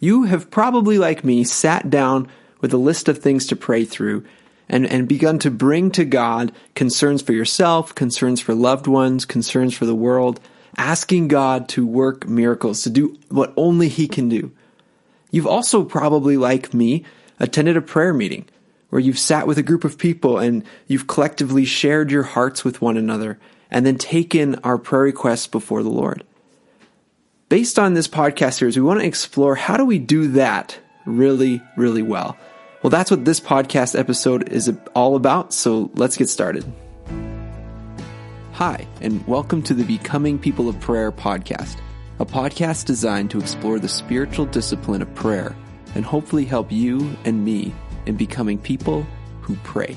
You have probably, like me, sat down with a list of things to pray through and, and begun to bring to God concerns for yourself, concerns for loved ones, concerns for the world, asking God to work miracles, to do what only He can do. You've also probably, like me, attended a prayer meeting where you've sat with a group of people and you've collectively shared your hearts with one another and then taken our prayer requests before the Lord. Based on this podcast series, we want to explore how do we do that really, really well. Well, that's what this podcast episode is all about, so let's get started. Hi, and welcome to the Becoming People of Prayer podcast, a podcast designed to explore the spiritual discipline of prayer and hopefully help you and me in becoming people who pray.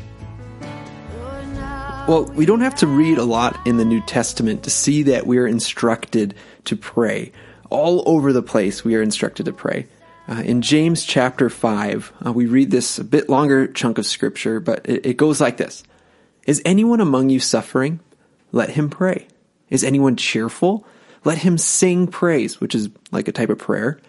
Well, we don't have to read a lot in the New Testament to see that we are instructed to pray. All over the place, we are instructed to pray. Uh, in James chapter 5, uh, we read this a bit longer chunk of scripture, but it, it goes like this Is anyone among you suffering? Let him pray. Is anyone cheerful? Let him sing praise, which is like a type of prayer.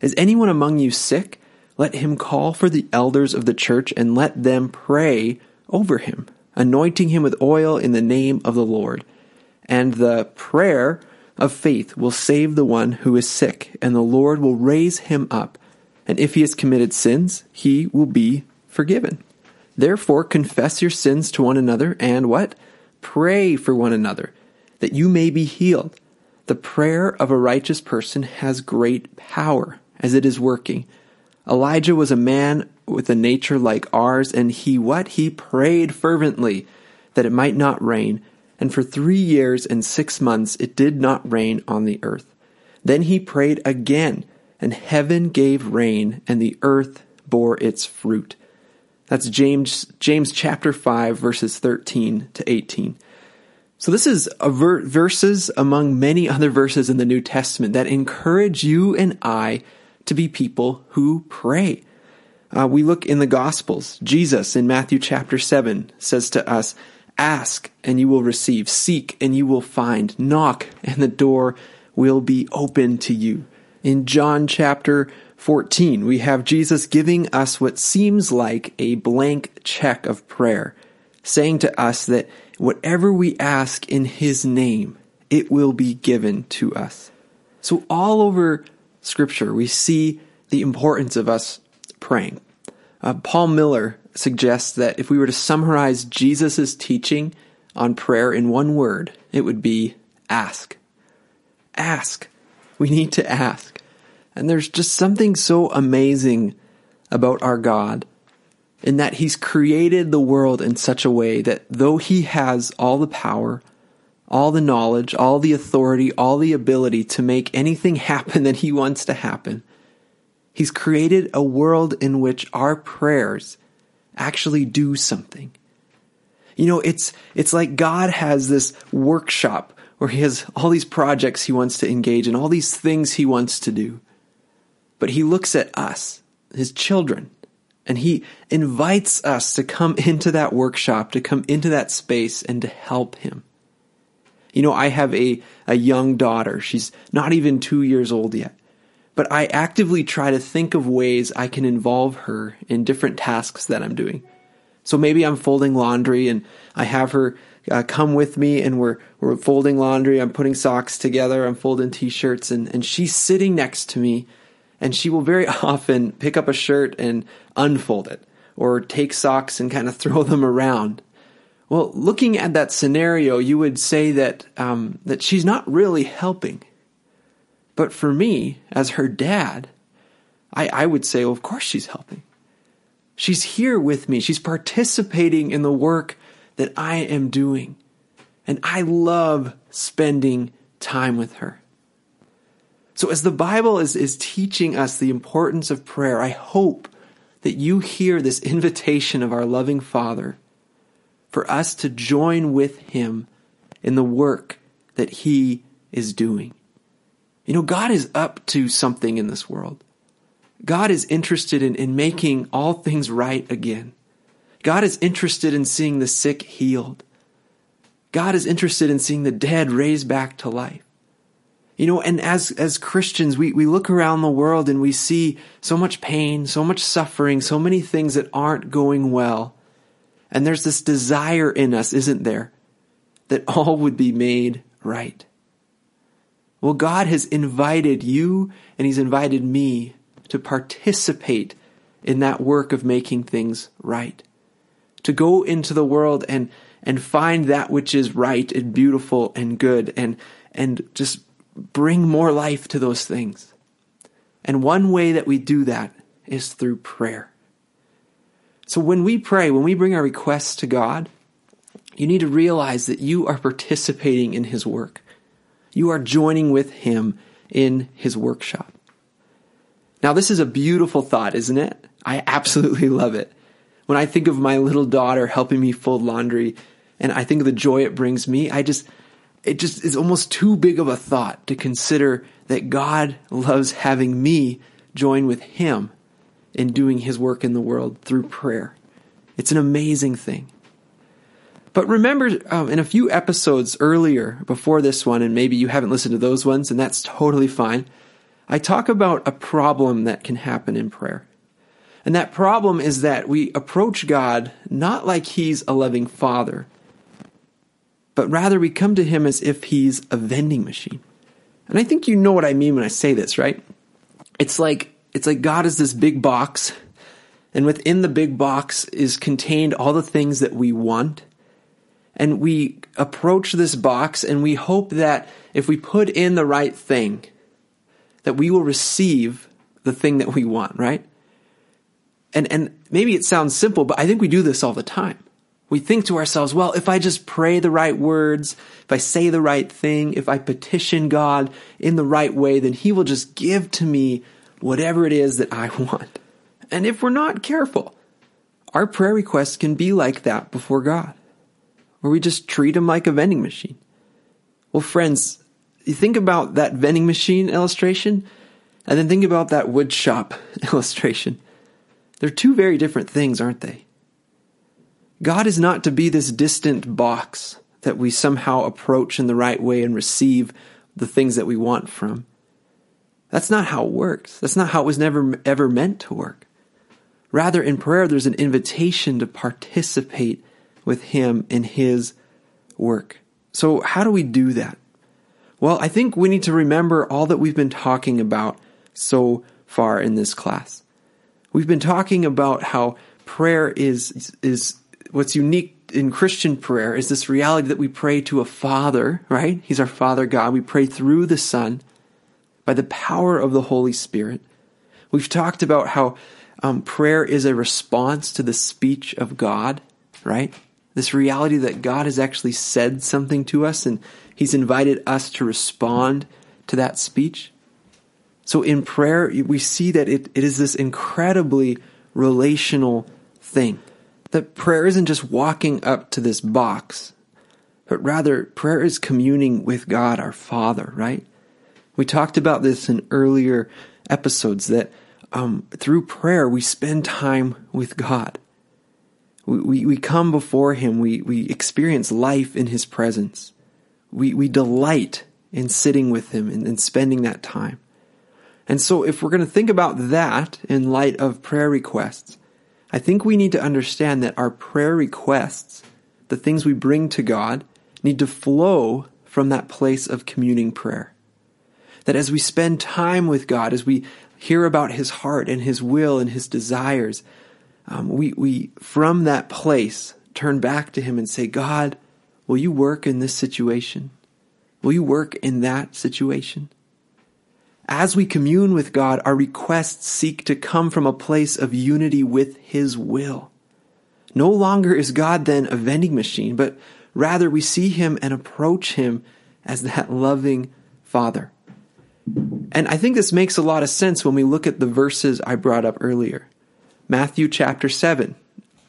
Is anyone among you sick? Let him call for the elders of the church and let them pray over him, anointing him with oil in the name of the Lord. And the prayer of faith will save the one who is sick, and the Lord will raise him up. And if he has committed sins, he will be forgiven. Therefore, confess your sins to one another and what? Pray for one another, that you may be healed. The prayer of a righteous person has great power as it is working. Elijah was a man with a nature like ours, and he what? He prayed fervently that it might not rain and for three years and six months it did not rain on the earth. Then he prayed again, and heaven gave rain, and the earth bore its fruit. That's James, James chapter 5, verses 13 to 18. So this is ver- verses among many other verses in the New Testament that encourage you and I to be people who pray. Uh, we look in the Gospels. Jesus in Matthew chapter 7 says to us, Ask and you will receive. Seek and you will find. Knock and the door will be open to you. In John chapter 14, we have Jesus giving us what seems like a blank check of prayer, saying to us that whatever we ask in His name, it will be given to us. So all over Scripture, we see the importance of us praying. Uh, Paul Miller suggests that if we were to summarize Jesus' teaching on prayer in one word, it would be ask. Ask. We need to ask. And there's just something so amazing about our God in that He's created the world in such a way that though He has all the power, all the knowledge, all the authority, all the ability to make anything happen that He wants to happen, He's created a world in which our prayers actually do something. You know, it's, it's like God has this workshop where he has all these projects he wants to engage in, all these things he wants to do. But he looks at us, his children, and he invites us to come into that workshop, to come into that space and to help him. You know, I have a, a young daughter. She's not even two years old yet. But I actively try to think of ways I can involve her in different tasks that I'm doing. So maybe I'm folding laundry and I have her uh, come with me and we're, we're folding laundry. I'm putting socks together. I'm folding t-shirts and, and she's sitting next to me and she will very often pick up a shirt and unfold it or take socks and kind of throw them around. Well, looking at that scenario, you would say that, um, that she's not really helping. But for me, as her dad, I, I would say, well, of course she's helping. She's here with me. She's participating in the work that I am doing. And I love spending time with her. So as the Bible is, is teaching us the importance of prayer, I hope that you hear this invitation of our loving Father for us to join with Him in the work that He is doing. You know, God is up to something in this world. God is interested in, in making all things right again. God is interested in seeing the sick healed. God is interested in seeing the dead raised back to life. You know, and as, as Christians, we, we look around the world and we see so much pain, so much suffering, so many things that aren't going well. And there's this desire in us, isn't there? That all would be made right. Well, God has invited you and He's invited me to participate in that work of making things right. To go into the world and, and find that which is right and beautiful and good and, and just bring more life to those things. And one way that we do that is through prayer. So when we pray, when we bring our requests to God, you need to realize that you are participating in His work. You are joining with Him in His workshop. Now, this is a beautiful thought, isn't it? I absolutely love it. When I think of my little daughter helping me fold laundry and I think of the joy it brings me, I just, it just is almost too big of a thought to consider that God loves having me join with Him in doing His work in the world through prayer. It's an amazing thing. But remember, um, in a few episodes earlier, before this one, and maybe you haven't listened to those ones, and that's totally fine, I talk about a problem that can happen in prayer. And that problem is that we approach God not like He's a loving Father, but rather we come to him as if he's a vending machine. And I think you know what I mean when I say this, right? It's like it's like God is this big box, and within the big box is contained all the things that we want. And we approach this box and we hope that if we put in the right thing, that we will receive the thing that we want, right? And and maybe it sounds simple, but I think we do this all the time. We think to ourselves, well, if I just pray the right words, if I say the right thing, if I petition God in the right way, then He will just give to me whatever it is that I want. And if we're not careful, our prayer requests can be like that before God, where we just treat Him like a vending machine. Well, friends, you think about that vending machine illustration, and then think about that wood shop illustration. They're two very different things, aren't they? God is not to be this distant box that we somehow approach in the right way and receive the things that we want from. That's not how it works. That's not how it was never ever meant to work. Rather, in prayer, there's an invitation to participate with Him in His work. So, how do we do that? Well, I think we need to remember all that we've been talking about so far in this class. We've been talking about how prayer is, is what's unique in Christian prayer is this reality that we pray to a Father, right? He's our Father God. We pray through the Son by the power of the Holy Spirit. We've talked about how um, prayer is a response to the speech of God, right? This reality that God has actually said something to us and He's invited us to respond to that speech. So in prayer, we see that it, it is this incredibly relational thing that prayer isn't just walking up to this box, but rather prayer is communing with God our Father, right? We talked about this in earlier episodes that um, through prayer we spend time with God. We, we, come before Him, we, we experience life in His presence. We, we delight in sitting with Him and, and spending that time. And so, if we're going to think about that in light of prayer requests, I think we need to understand that our prayer requests, the things we bring to God, need to flow from that place of communing prayer. That as we spend time with God, as we hear about His heart and His will and His desires, um, we, we, from that place, turn back to Him and say, God, will you work in this situation? Will you work in that situation? As we commune with God, our requests seek to come from a place of unity with His will. No longer is God then a vending machine, but rather we see Him and approach Him as that loving Father. And I think this makes a lot of sense when we look at the verses I brought up earlier. Matthew chapter 7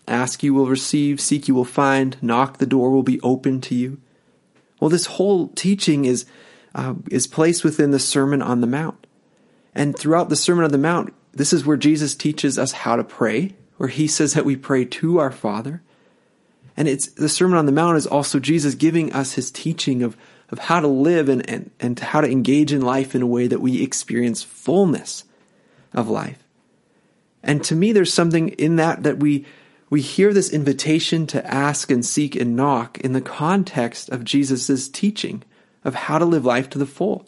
Ask you will receive, seek you will find, knock the door will be open to you. Well, this whole teaching is uh, is placed within the Sermon on the Mount. And throughout the Sermon on the Mount, this is where Jesus teaches us how to pray, where he says that we pray to our Father. And it's the Sermon on the Mount is also Jesus giving us his teaching of, of how to live and, and, and how to engage in life in a way that we experience fullness of life. And to me, there's something in that that we, we hear this invitation to ask and seek and knock in the context of Jesus' teaching of how to live life to the full.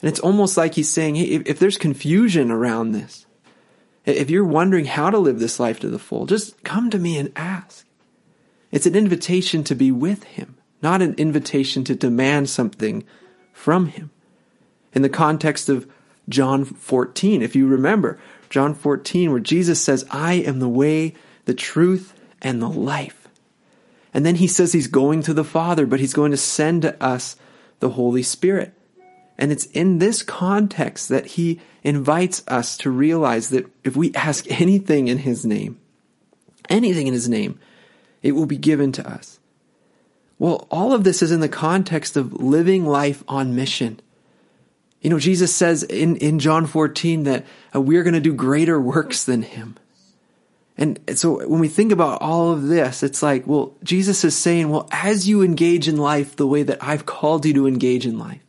And it's almost like he's saying, hey, if, if there's confusion around this, if you're wondering how to live this life to the full, just come to me and ask. It's an invitation to be with him, not an invitation to demand something from him. In the context of John 14, if you remember, John 14, where Jesus says, I am the way, the truth, and the life. And then he says he's going to the Father, but he's going to send to us the Holy Spirit. And it's in this context that he invites us to realize that if we ask anything in his name, anything in his name, it will be given to us. Well, all of this is in the context of living life on mission. You know, Jesus says in, in John 14 that uh, we're going to do greater works than him. And so when we think about all of this, it's like, well, Jesus is saying, well, as you engage in life the way that I've called you to engage in life,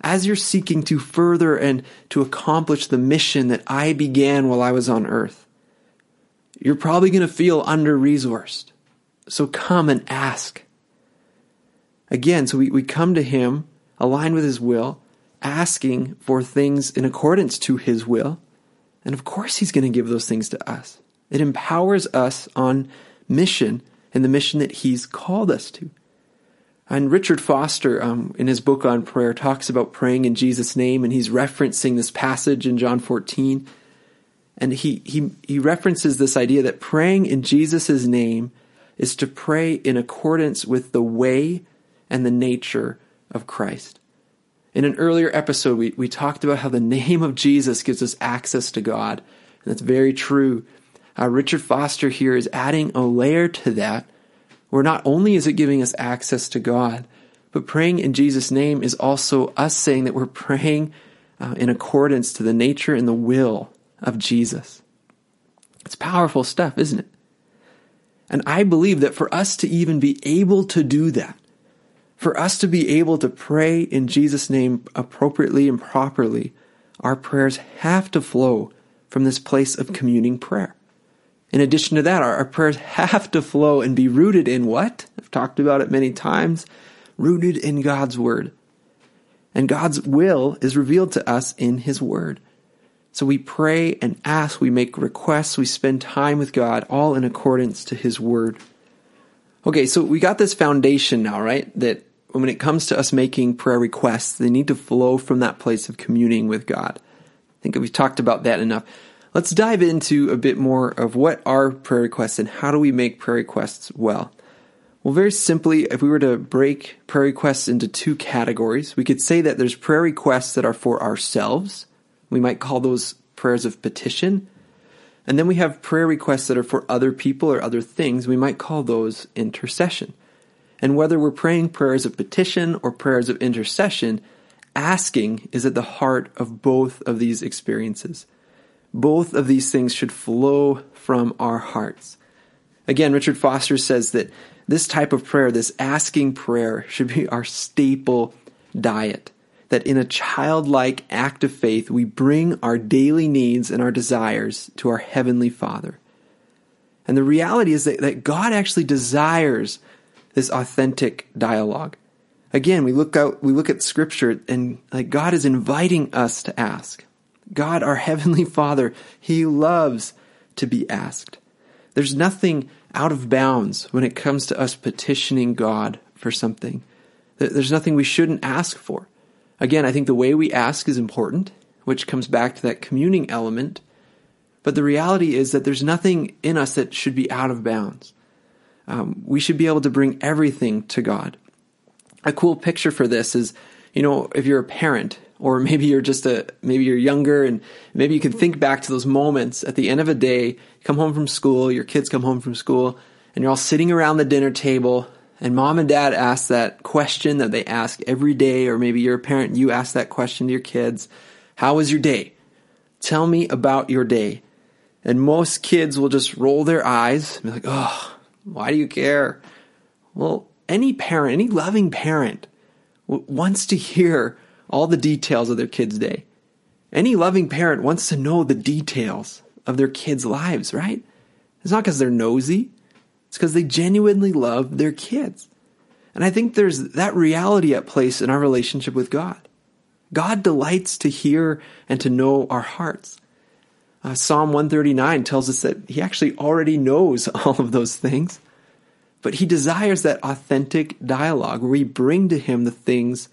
as you're seeking to further and to accomplish the mission that I began while I was on earth, you're probably going to feel under resourced. So come and ask. Again, so we, we come to Him, aligned with His will, asking for things in accordance to His will. And of course, He's going to give those things to us. It empowers us on mission and the mission that He's called us to. And Richard Foster, um, in his book on prayer, talks about praying in Jesus' name, and he's referencing this passage in John 14. And he, he, he references this idea that praying in Jesus' name is to pray in accordance with the way and the nature of Christ. In an earlier episode, we, we talked about how the name of Jesus gives us access to God. And that's very true. Uh, Richard Foster here is adding a layer to that where not only is it giving us access to God, but praying in Jesus' name is also us saying that we're praying uh, in accordance to the nature and the will of Jesus. It's powerful stuff, isn't it? And I believe that for us to even be able to do that, for us to be able to pray in Jesus' name appropriately and properly, our prayers have to flow from this place of communing prayer. In addition to that, our, our prayers have to flow and be rooted in what? I've talked about it many times rooted in God's Word. And God's will is revealed to us in His Word. So we pray and ask, we make requests, we spend time with God, all in accordance to His Word. Okay, so we got this foundation now, right? That when it comes to us making prayer requests, they need to flow from that place of communing with God. I think we've talked about that enough. Let's dive into a bit more of what are prayer requests and how do we make prayer requests well. Well, very simply, if we were to break prayer requests into two categories, we could say that there's prayer requests that are for ourselves. We might call those prayers of petition. And then we have prayer requests that are for other people or other things. We might call those intercession. And whether we're praying prayers of petition or prayers of intercession, asking is at the heart of both of these experiences. Both of these things should flow from our hearts. Again, Richard Foster says that this type of prayer, this asking prayer, should be our staple diet. That in a childlike act of faith, we bring our daily needs and our desires to our Heavenly Father. And the reality is that, that God actually desires this authentic dialogue. Again, we look out, we look at scripture and like God is inviting us to ask. God, our Heavenly Father, He loves to be asked. There's nothing out of bounds when it comes to us petitioning God for something. There's nothing we shouldn't ask for. Again, I think the way we ask is important, which comes back to that communing element. But the reality is that there's nothing in us that should be out of bounds. Um, we should be able to bring everything to God. A cool picture for this is, you know, if you're a parent or maybe you're just a maybe you're younger and maybe you can think back to those moments at the end of a day come home from school your kids come home from school and you're all sitting around the dinner table and mom and dad ask that question that they ask every day or maybe you're a parent and you ask that question to your kids how was your day tell me about your day and most kids will just roll their eyes and be like oh why do you care well any parent any loving parent wants to hear all the details of their kid's day. Any loving parent wants to know the details of their kids' lives, right? It's not because they're nosy. It's because they genuinely love their kids. And I think there's that reality at place in our relationship with God. God delights to hear and to know our hearts. Uh, Psalm 139 tells us that He actually already knows all of those things, but He desires that authentic dialogue where we bring to Him the things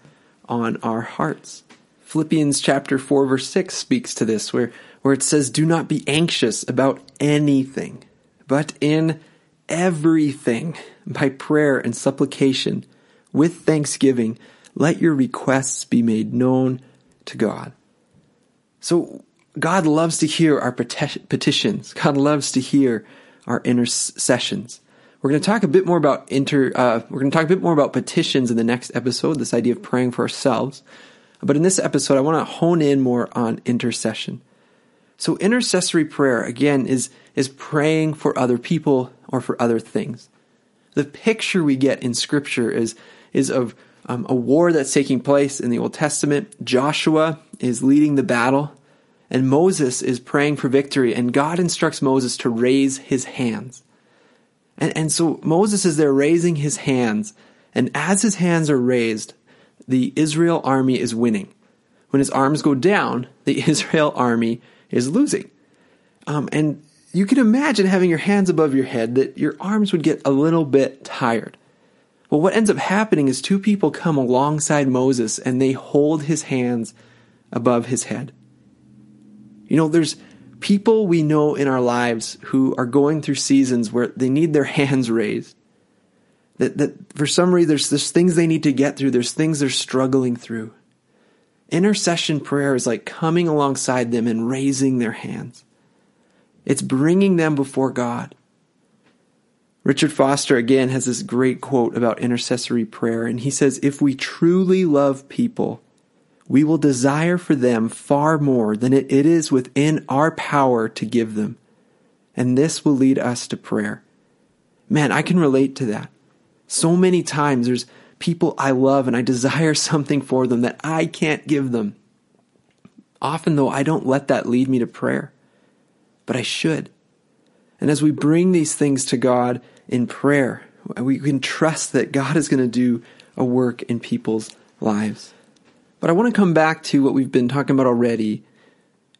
on our hearts. Philippians chapter 4 verse 6 speaks to this where, where it says, Do not be anxious about anything, but in everything, by prayer and supplication, with thanksgiving, let your requests be made known to God. So God loves to hear our petitions. God loves to hear our intercessions. We're going to talk a bit more about inter. Uh, we're going to talk a bit more about petitions in the next episode. This idea of praying for ourselves. But in this episode, I want to hone in more on intercession. So intercessory prayer again is is praying for other people or for other things. The picture we get in Scripture is is of um, a war that's taking place in the Old Testament. Joshua is leading the battle, and Moses is praying for victory. And God instructs Moses to raise his hands. And, and so Moses is there raising his hands, and as his hands are raised, the Israel army is winning. When his arms go down, the Israel army is losing. Um, and you can imagine having your hands above your head that your arms would get a little bit tired. Well, what ends up happening is two people come alongside Moses and they hold his hands above his head. You know, there's people we know in our lives who are going through seasons where they need their hands raised. That, that for some reason there's, there's things they need to get through, there's things they're struggling through. Intercession prayer is like coming alongside them and raising their hands. It's bringing them before God. Richard Foster again has this great quote about intercessory prayer, and he says, If we truly love people, we will desire for them far more than it is within our power to give them. And this will lead us to prayer. Man, I can relate to that. So many times there's people I love and I desire something for them that I can't give them. Often, though, I don't let that lead me to prayer, but I should. And as we bring these things to God in prayer, we can trust that God is going to do a work in people's lives. But I want to come back to what we've been talking about already.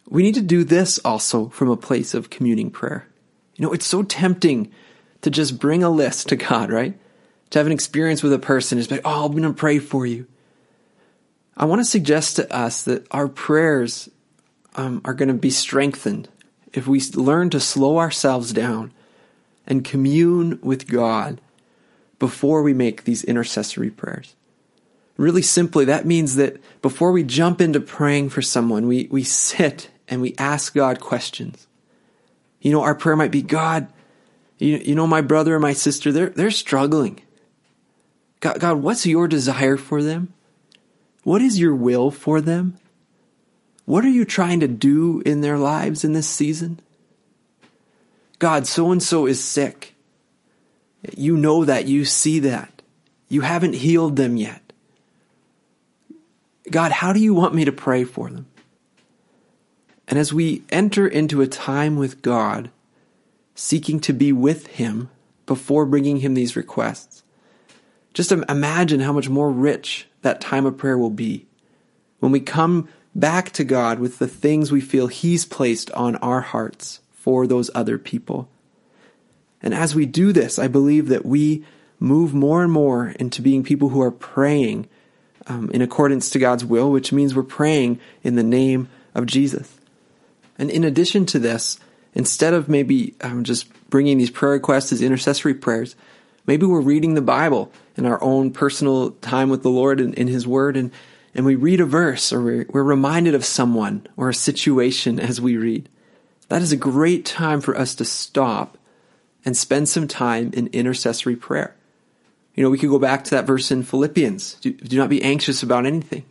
We need to do this also from a place of communing prayer. You know, it's so tempting to just bring a list to God, right? to have an experience with a person is like, oh, I'm going to pray for you. I want to suggest to us that our prayers um, are going to be strengthened if we learn to slow ourselves down and commune with God before we make these intercessory prayers. Really simply, that means that before we jump into praying for someone, we, we sit and we ask God questions. You know, our prayer might be, God, you, you know, my brother and my sister, they're, they're struggling. God, God, what's your desire for them? What is your will for them? What are you trying to do in their lives in this season? God, so and so is sick. You know that. You see that. You haven't healed them yet. God, how do you want me to pray for them? And as we enter into a time with God, seeking to be with Him before bringing Him these requests, just imagine how much more rich that time of prayer will be when we come back to God with the things we feel He's placed on our hearts for those other people. And as we do this, I believe that we move more and more into being people who are praying um, in accordance to God's will, which means we're praying in the name of Jesus. And in addition to this, instead of maybe um, just bringing these prayer requests as intercessory prayers, Maybe we're reading the Bible in our own personal time with the Lord and in His Word, and, and we read a verse or we're, reminded of someone or a situation as we read. That is a great time for us to stop and spend some time in intercessory prayer. You know, we could go back to that verse in Philippians do, do not be anxious about anything.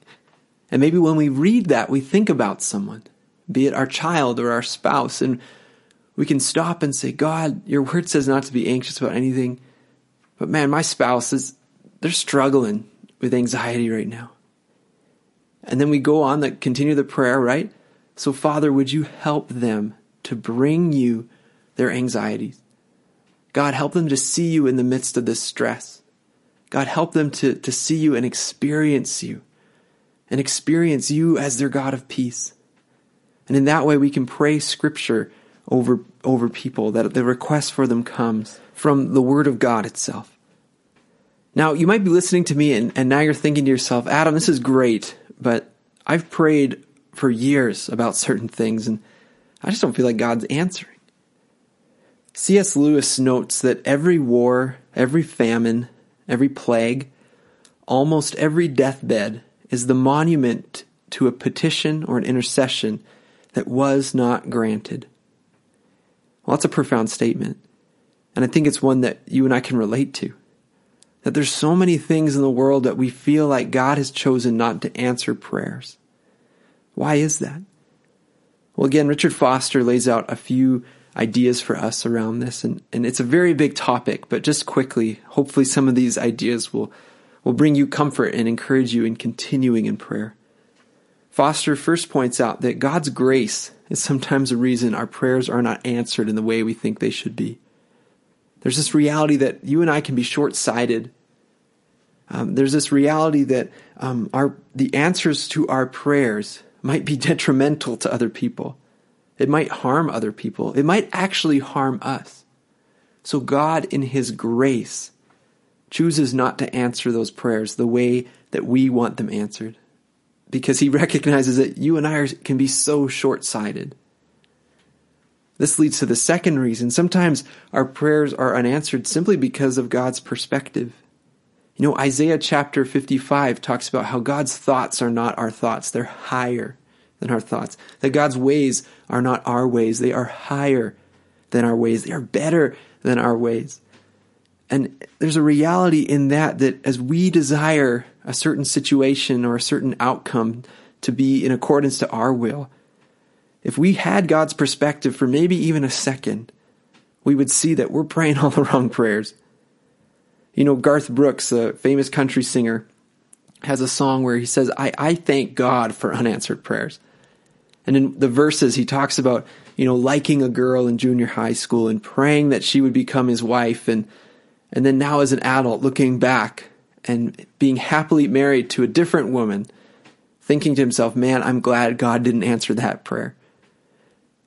And maybe when we read that, we think about someone, be it our child or our spouse, and we can stop and say, God, your word says not to be anxious about anything but man, my spouse is, they're struggling with anxiety right now. And then we go on that continue the prayer, right? So Father, would you help them to bring you their anxieties? God, help them to see you in the midst of this stress. God, help them to, to see you and experience you and experience you as their God of peace. And in that way, we can pray scripture over, over people, that the request for them comes from the Word of God itself. Now, you might be listening to me and, and now you're thinking to yourself, Adam, this is great, but I've prayed for years about certain things and I just don't feel like God's answering. C.S. Lewis notes that every war, every famine, every plague, almost every deathbed is the monument to a petition or an intercession that was not granted. Well, that's a profound statement. And I think it's one that you and I can relate to. That there's so many things in the world that we feel like God has chosen not to answer prayers. Why is that? Well, again, Richard Foster lays out a few ideas for us around this, and, and it's a very big topic, but just quickly, hopefully some of these ideas will, will bring you comfort and encourage you in continuing in prayer. Foster first points out that God's grace is sometimes a reason our prayers are not answered in the way we think they should be. There's this reality that you and I can be short sighted. Um, there's this reality that um, our the answers to our prayers might be detrimental to other people. It might harm other people. It might actually harm us. So God, in His grace, chooses not to answer those prayers the way that we want them answered because he recognizes that you and I can be so short sighted. This leads to the second reason. Sometimes our prayers are unanswered simply because of God's perspective. You know, Isaiah chapter 55 talks about how God's thoughts are not our thoughts, they're higher than our thoughts. That God's ways are not our ways, they are higher than our ways, they are better than our ways. And there's a reality in that that as we desire a certain situation or a certain outcome to be in accordance to our will, if we had God's perspective for maybe even a second, we would see that we're praying all the wrong prayers. You know, Garth Brooks, a famous country singer, has a song where he says, I, I thank God for unanswered prayers. And in the verses, he talks about, you know, liking a girl in junior high school and praying that she would become his wife and and then now as an adult looking back and being happily married to a different woman, thinking to himself, man, I'm glad God didn't answer that prayer.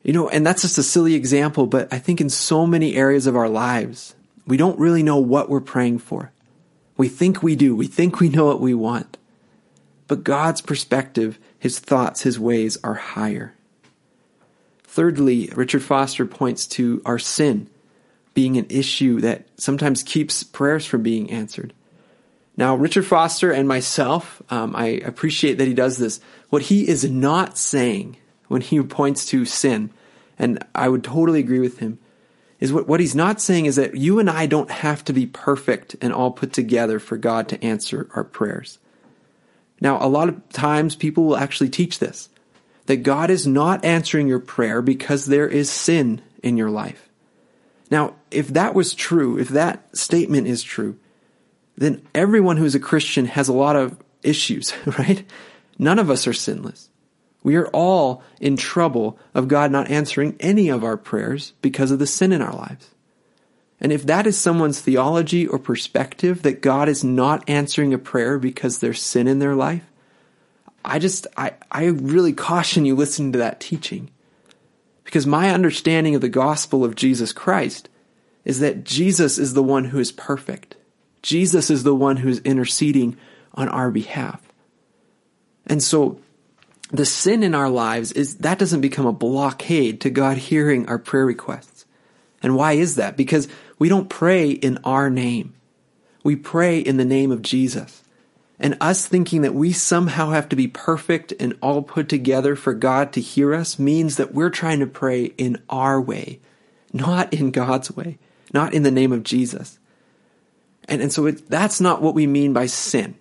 You know, and that's just a silly example, but I think in so many areas of our lives, we don't really know what we're praying for. We think we do. We think we know what we want. But God's perspective, His thoughts, His ways are higher. Thirdly, Richard Foster points to our sin being an issue that sometimes keeps prayers from being answered. Now, Richard Foster and myself, um, I appreciate that he does this. What he is not saying when he points to sin, and I would totally agree with him, is what, what he's not saying is that you and I don't have to be perfect and all put together for God to answer our prayers. Now, a lot of times people will actually teach this that God is not answering your prayer because there is sin in your life. Now, if that was true, if that statement is true, then everyone who's a Christian has a lot of issues, right? None of us are sinless. We are all in trouble of God not answering any of our prayers because of the sin in our lives. And if that is someone's theology or perspective that God is not answering a prayer because there's sin in their life, I just, I, I really caution you listening to that teaching. Because my understanding of the gospel of Jesus Christ is that Jesus is the one who is perfect. Jesus is the one who is interceding on our behalf. And so the sin in our lives is that doesn't become a blockade to God hearing our prayer requests. And why is that? Because we don't pray in our name. We pray in the name of Jesus. And us thinking that we somehow have to be perfect and all put together for God to hear us means that we're trying to pray in our way, not in God's way, not in the name of Jesus. And, and so it, that's not what we mean by sin.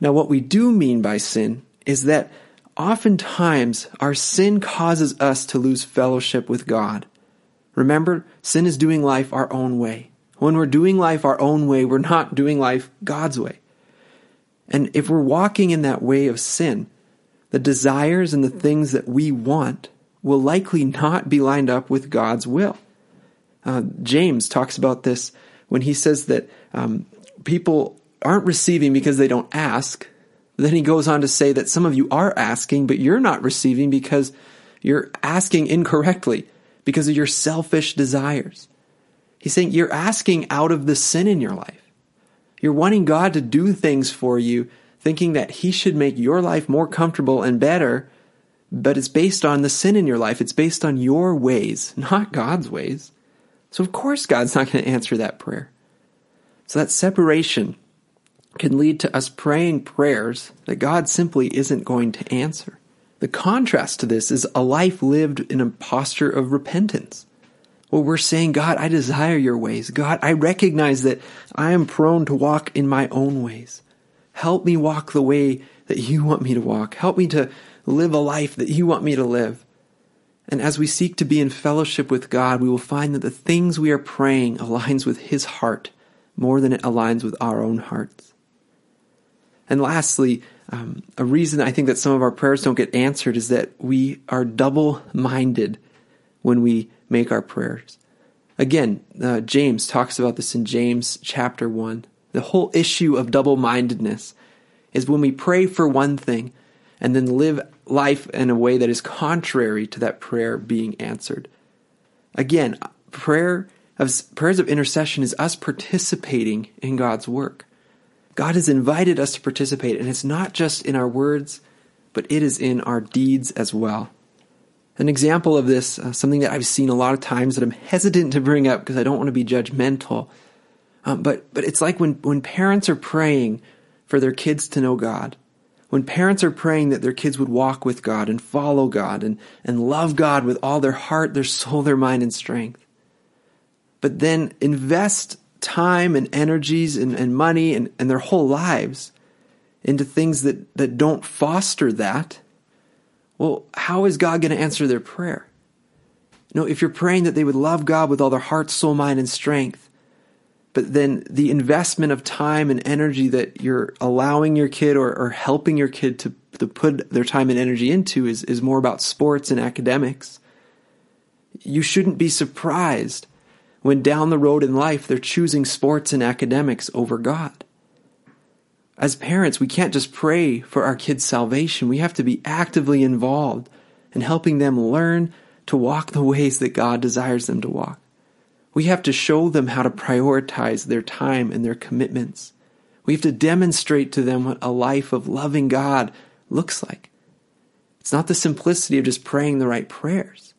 Now, what we do mean by sin is that oftentimes our sin causes us to lose fellowship with God. Remember, sin is doing life our own way. When we're doing life our own way, we're not doing life God's way. And if we're walking in that way of sin, the desires and the things that we want will likely not be lined up with God's will. Uh, James talks about this when he says that um, people aren't receiving because they don't ask. Then he goes on to say that some of you are asking, but you're not receiving because you're asking incorrectly because of your selfish desires. He's saying you're asking out of the sin in your life. You're wanting God to do things for you, thinking that He should make your life more comfortable and better, but it's based on the sin in your life. It's based on your ways, not God's ways. So, of course, God's not going to answer that prayer. So, that separation can lead to us praying prayers that God simply isn't going to answer. The contrast to this is a life lived in a posture of repentance. Well, we're saying, God, I desire your ways. God, I recognize that I am prone to walk in my own ways. Help me walk the way that you want me to walk. Help me to live a life that you want me to live. And as we seek to be in fellowship with God, we will find that the things we are praying aligns with his heart more than it aligns with our own hearts. And lastly, um, a reason I think that some of our prayers don't get answered is that we are double minded when we make our prayers. Again, uh, James talks about this in James chapter 1. The whole issue of double mindedness is when we pray for one thing and then live life in a way that is contrary to that prayer being answered. Again, prayer of, prayers of intercession is us participating in God's work. God has invited us to participate, and it's not just in our words, but it is in our deeds as well. An example of this, uh, something that I've seen a lot of times that I'm hesitant to bring up because I don't want to be judgmental, um, but but it's like when when parents are praying for their kids to know God, when parents are praying that their kids would walk with God and follow God and and love God with all their heart, their soul, their mind, and strength, but then invest time and energies and, and money and, and their whole lives into things that, that don't foster that, well, how is God going to answer their prayer? No, if you're praying that they would love God with all their heart, soul, mind, and strength, but then the investment of time and energy that you're allowing your kid or, or helping your kid to, to put their time and energy into is, is more about sports and academics. You shouldn't be surprised when down the road in life they're choosing sports and academics over God. As parents, we can't just pray for our kids' salvation. We have to be actively involved in helping them learn to walk the ways that God desires them to walk. We have to show them how to prioritize their time and their commitments. We have to demonstrate to them what a life of loving God looks like. It's not the simplicity of just praying the right prayers.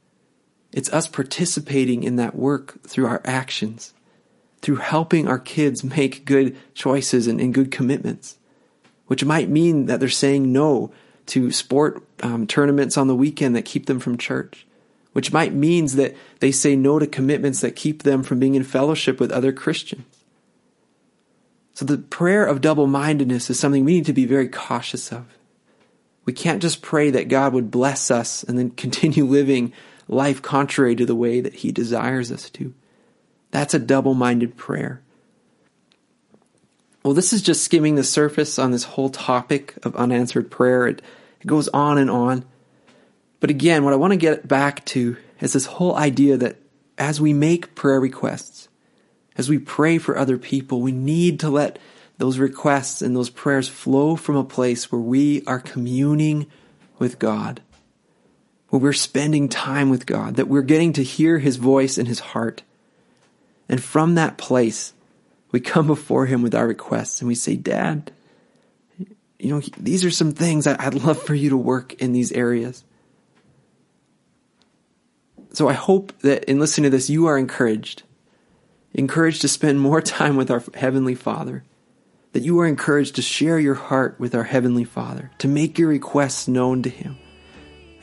It's us participating in that work through our actions, through helping our kids make good choices and, and good commitments, which might mean that they're saying no to sport um, tournaments on the weekend that keep them from church, which might means that they say no to commitments that keep them from being in fellowship with other Christians. So the prayer of double mindedness is something we need to be very cautious of. We can't just pray that God would bless us and then continue living life contrary to the way that He desires us to. That's a double minded prayer. Well, this is just skimming the surface on this whole topic of unanswered prayer. It, it goes on and on. But again, what I want to get back to is this whole idea that as we make prayer requests, as we pray for other people, we need to let those requests and those prayers flow from a place where we are communing with God where we're spending time with God, that we're getting to hear His voice and His heart. And from that place, we come before Him with our requests and we say, Dad, you know, these are some things I'd love for you to work in these areas. So I hope that in listening to this, you are encouraged, encouraged to spend more time with our Heavenly Father, that you are encouraged to share your heart with our Heavenly Father, to make your requests known to Him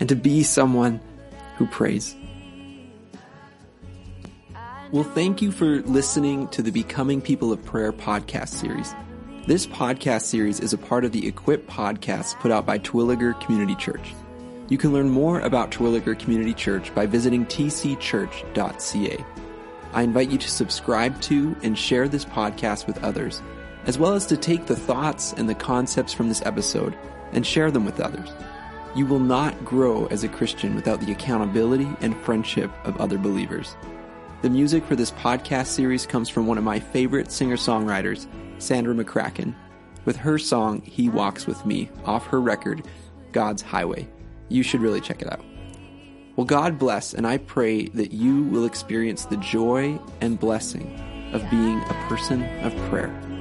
and to be someone who prays. Well, thank you for listening to the Becoming People of Prayer podcast series. This podcast series is a part of the Equip podcast put out by Terwillegar Community Church. You can learn more about Terwillegar Community Church by visiting tcchurch.ca. I invite you to subscribe to and share this podcast with others as well as to take the thoughts and the concepts from this episode and share them with others. You will not grow as a Christian without the accountability and friendship of other believers. The music for this podcast series comes from one of my favorite singer songwriters, Sandra McCracken, with her song He Walks With Me off her record, God's Highway. You should really check it out. Well, God bless, and I pray that you will experience the joy and blessing of being a person of prayer.